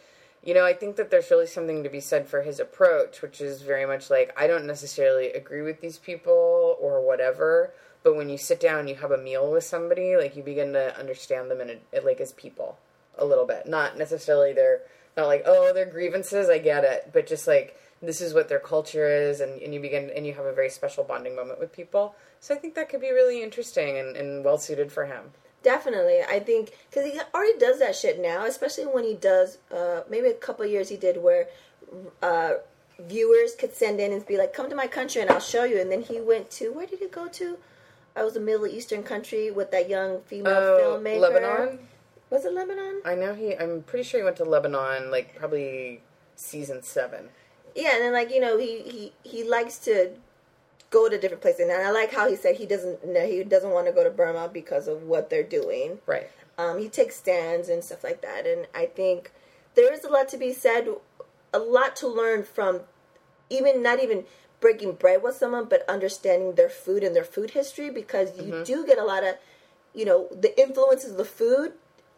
you know, I think that there's really something to be said for his approach, which is very much like I don't necessarily agree with these people or whatever, but when you sit down and you have a meal with somebody, like you begin to understand them in a, like as people a little bit. Not necessarily their not like, oh, their grievances, I get it, but just like this is what their culture is and, and you begin and you have a very special bonding moment with people. So I think that could be really interesting and, and well suited for him. Definitely, I think because he already does that shit now, especially when he does. Uh, maybe a couple years he did where uh, viewers could send in and be like, "Come to my country and I'll show you." And then he went to where did he go to? I was a Middle Eastern country with that young female Oh, filmmaker. Lebanon? Was it Lebanon? I know he. I'm pretty sure he went to Lebanon, like probably season seven. Yeah, and then like you know he he he likes to go to different places, and I like how he said he doesn't no, he doesn't want to go to Burma because of what they're doing. Right. Um, he takes stands and stuff like that, and I think there is a lot to be said, a lot to learn from even not even breaking bread with someone, but understanding their food and their food history because you do get a lot of, you know, the influences of the food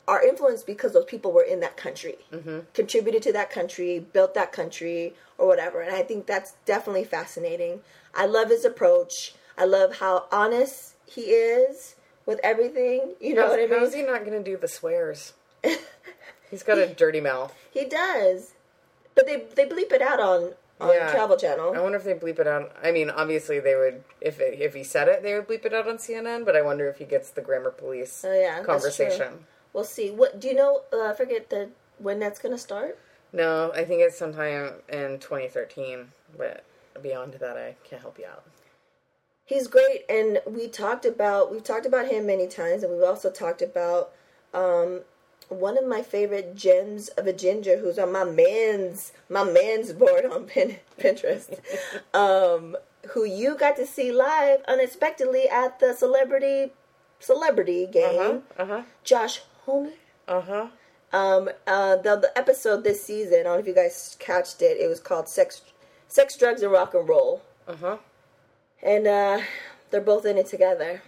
are influenced because those people were in that country, mm-hmm. contributed to that country, built that country, or whatever. And I think that's definitely fascinating. I love his approach. I love how honest he is with everything. You know How's, what I mean? how's he not going to do the swears? He's got a dirty mouth. He does, but they they bleep it out on on Yeah. Travel Channel. I wonder if they bleep it out. I mean, obviously they would. If it, if he said it, they would bleep it out on CNN. But I wonder if he gets the grammar police Oh yeah, conversation. We'll see. What do you know? Uh, I forget the when that's gonna start. No, I think it's sometime in 2013. But beyond that, I can't help you out. He's great, and we talked about we've talked about him many times, and we've also talked about um, one of my favorite gems of a ginger who's on my man's my man's board on Pinterest, um, who you got to see live unexpectedly at the celebrity celebrity game. Uh huh. Josh Homme. Uh huh. Um, uh, the, the episode this season, I don't know if you guys catched it. It was called "Sex, Sex, Drugs, and Rock and Roll," Uh huh. and uh, they're both in it together,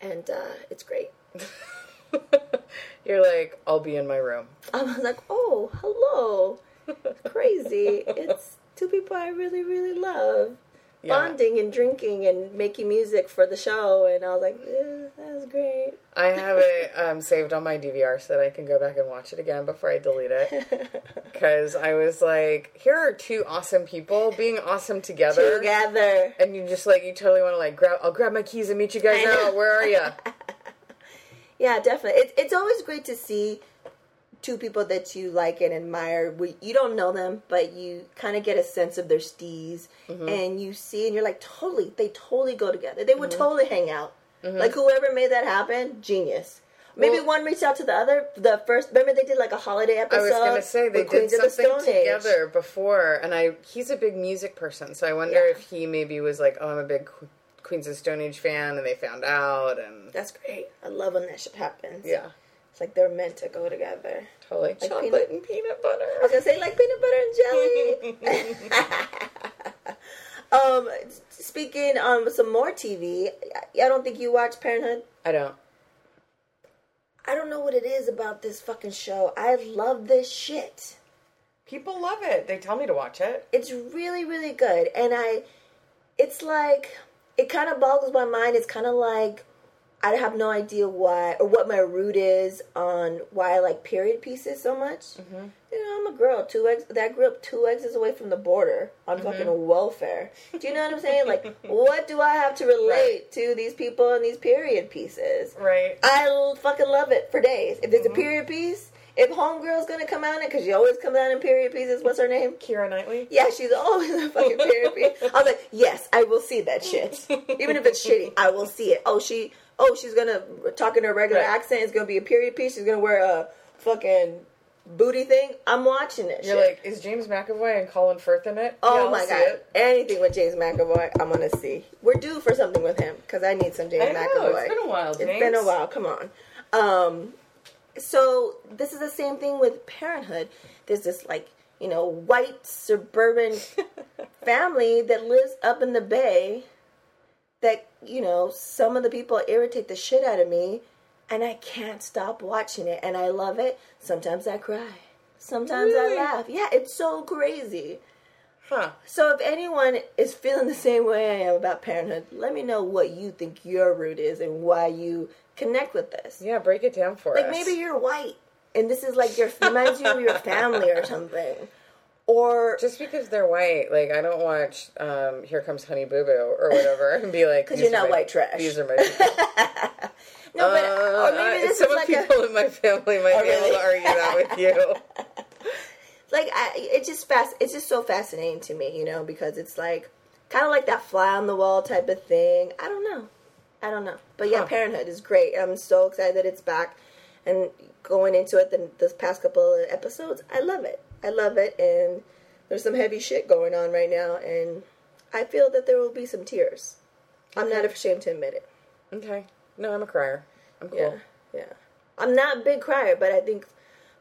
and uh, it's great. You're like, I'll be in my room. I was like, "Oh, hello!" Crazy. it's two people I really, really love, Yeah. bonding and drinking and making music for the show, and I was like, yeah, "That was great." I have it um, saved on my DVR so that I can go back and watch it again before I delete it. Because I was like, here are two awesome people being awesome together. Together. And you just like, you totally want to like, grab, I'll grab my keys and meet you guys out. Where are you? Yeah, definitely. It's it's always great to see two people that you like and admire. You don't know them, but you kind of get a sense of their steez, Mm-hmm. and you see, and you're like, totally, they totally go together. They Mm-hmm. would totally hang out. Like whoever made that happen, genius. Maybe Well- one reached out to the other. The first, remember they did like a holiday episode. I was gonna say they did of the something Age. together before, and I he's a big music person, so I wonder Yeah. if he maybe was like, oh, I'm a big Queens of Stone Age fan, and they found out, and That's great. I love when that shit happens. yeah, it's like they're meant to go together. totally chocolate peanut- and peanut butter. I was gonna say like peanut butter and jelly. um, speaking on some more TV, I don't think you watch Parenthood. I don't. I don't know what it is about this fucking show. I love this shit. People love it. They tell me to watch it. It's really, really good, and I, it's like it kind of boggles my mind. It's kind of like I have no idea why or what my root is on why I like period pieces so much. Mm-hmm. You know, I'm a girl. Two eggs. That grew up two exits away from the border on Mm-hmm. fucking welfare. Do you know what I'm saying? Like, what do I have to relate to these people and these period pieces? Right. I fucking love it for days. If it's Mm-hmm. a period piece, if homegirl's gonna come out in because she always comes out in period pieces. What's her name? Keira Knightley. Yeah, she's always a fucking period piece. I was like, yes, I will see that shit. Even if it's shitty, I will see it. Oh, she, oh, she's gonna talk in her regular Right. accent. It's gonna be a period piece. She's gonna wear a fucking booty thing. I'm watching it. You're like, is James McAvoy and Colin Firth in it? oh Yeah, my god, it. anything with James McAvoy, I'm gonna see. We're due for something with him because I need some James I know, McAvoy. it's been a while, It's been a while. Come on. Um, so this is the same thing with Parenthood. There's this like you know white suburban family that lives up in the bay. That you know some of the people irritate the shit out of me, and I can't stop watching it, and I love it. Sometimes I cry. Sometimes Really? I laugh. Yeah, it's so crazy. Huh. So if anyone is feeling the same way I am about parenthood, let me know what you think your root is and why you connect with this. Yeah, break it down for Like us. Like maybe you're white and this is like your reminds you of your family or something. Or just because they're white, like I don't watch um, Here Comes Honey Boo Boo or whatever and be like, 'Cause "These you're not my- white trash." These are my people. no, but Uh, or maybe this some is like people a in my family might Oh, be able to argue that with you. like I, it's just fast. It's just so fascinating to me, you know, because it's like kind of like that fly on the wall type of thing. I don't know, I don't know, but yeah, Huh. Parenthood is great. I'm so excited that it's back, and going into it the this past couple of episodes, I love it. I love it, and there's some heavy shit going on right now, and I feel that there will be some tears. I'm not ashamed to admit it. Okay. No, I'm a crier. I'm cool. Yeah, yeah. I'm not a big crier, but I think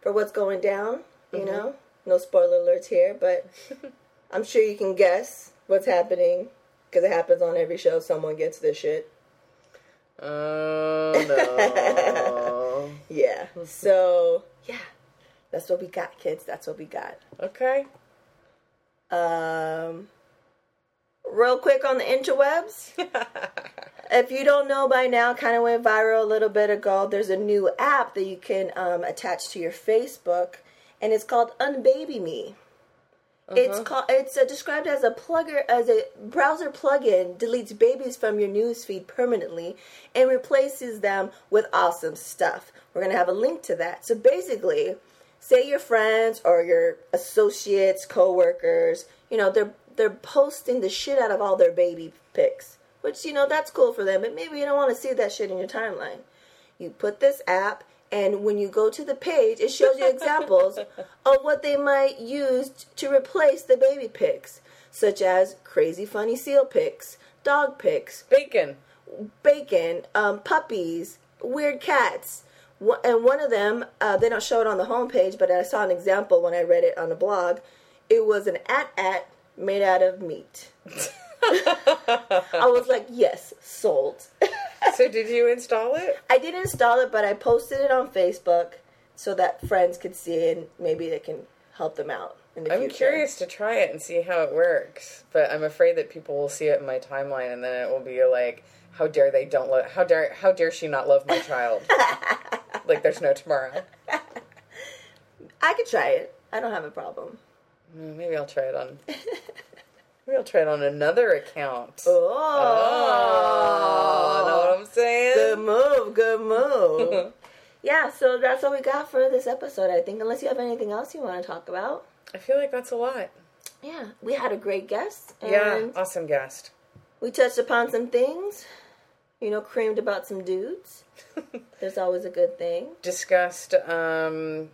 for what's going down. You mm-hmm. know, no spoiler alerts here, but I'm sure you can guess what's happening because it happens on every show. Someone gets this shit. Oh no. Yeah. So yeah, that's what we got, kids. That's what we got. okay. Um, real quick on the interwebs. if you don't know by now, kind of went viral a little bit ago. There's a new app that you can um, attach to your Facebook, and it's called Unbaby Me. It's called. It's uh, described as a plugger, as a browser plugin, deletes babies from your newsfeed permanently and replaces them with awesome stuff. We're gonna have a link to that. So basically, say your friends or your associates, coworkers, you know, they're they're posting the shit out of all their baby pics, which you know that's cool for them, but maybe you don't want to see that shit in your timeline. You put this app, and when you go to the page, it shows you examples of what they might use to replace the baby pics, such as crazy funny seal pics, dog pics, Bacon. bacon, um, puppies, weird cats. And one of them, uh, they don't show it on the homepage, but I saw an example when I read it on a blog. It was an AT-AT made out of meat. I was like, yes, sold. So did you install it? I didn't install it, but I posted it on Facebook so that friends could see and maybe they can help them out in the I'm future. curious to try it and see how it works, but I'm afraid that people will see it in my timeline and then it will be like, how dare they don't love how dare how dare she not love my child? like there's no tomorrow. I could try it. I don't have a problem. Mm, Maybe I'll try it on. Maybe I'll try it on another account. Oh, know what I'm saying? Good move, good move. yeah, so that's all we got for this episode, I think, unless you have anything else you want to talk about. I feel like that's a lot. Yeah, we had a great guest, and Yeah, awesome guest. we touched upon some things, you know, creamed about some dudes. There's always a good thing. Discussed um,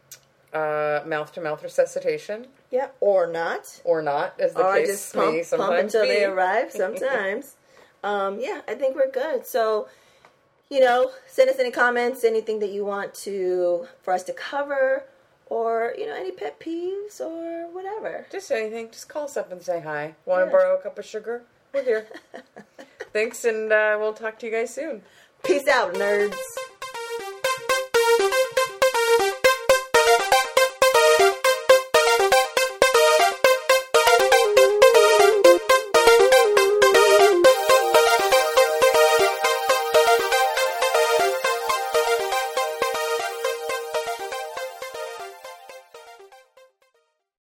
uh, mouth to mouth resuscitation Yeah, or not. or not, as the Or case just may pump, pump until be. they arrive sometimes. um, yeah, I think we're good. So, you know, send us any comments, anything that you want to for us to cover, or you know, any pet peeves or whatever. Just anything. Just call us up and say hi. Want to Yeah. borrow a cup of sugar? We're here. Thanks, and uh, we'll talk to you guys soon. Peace out, nerds.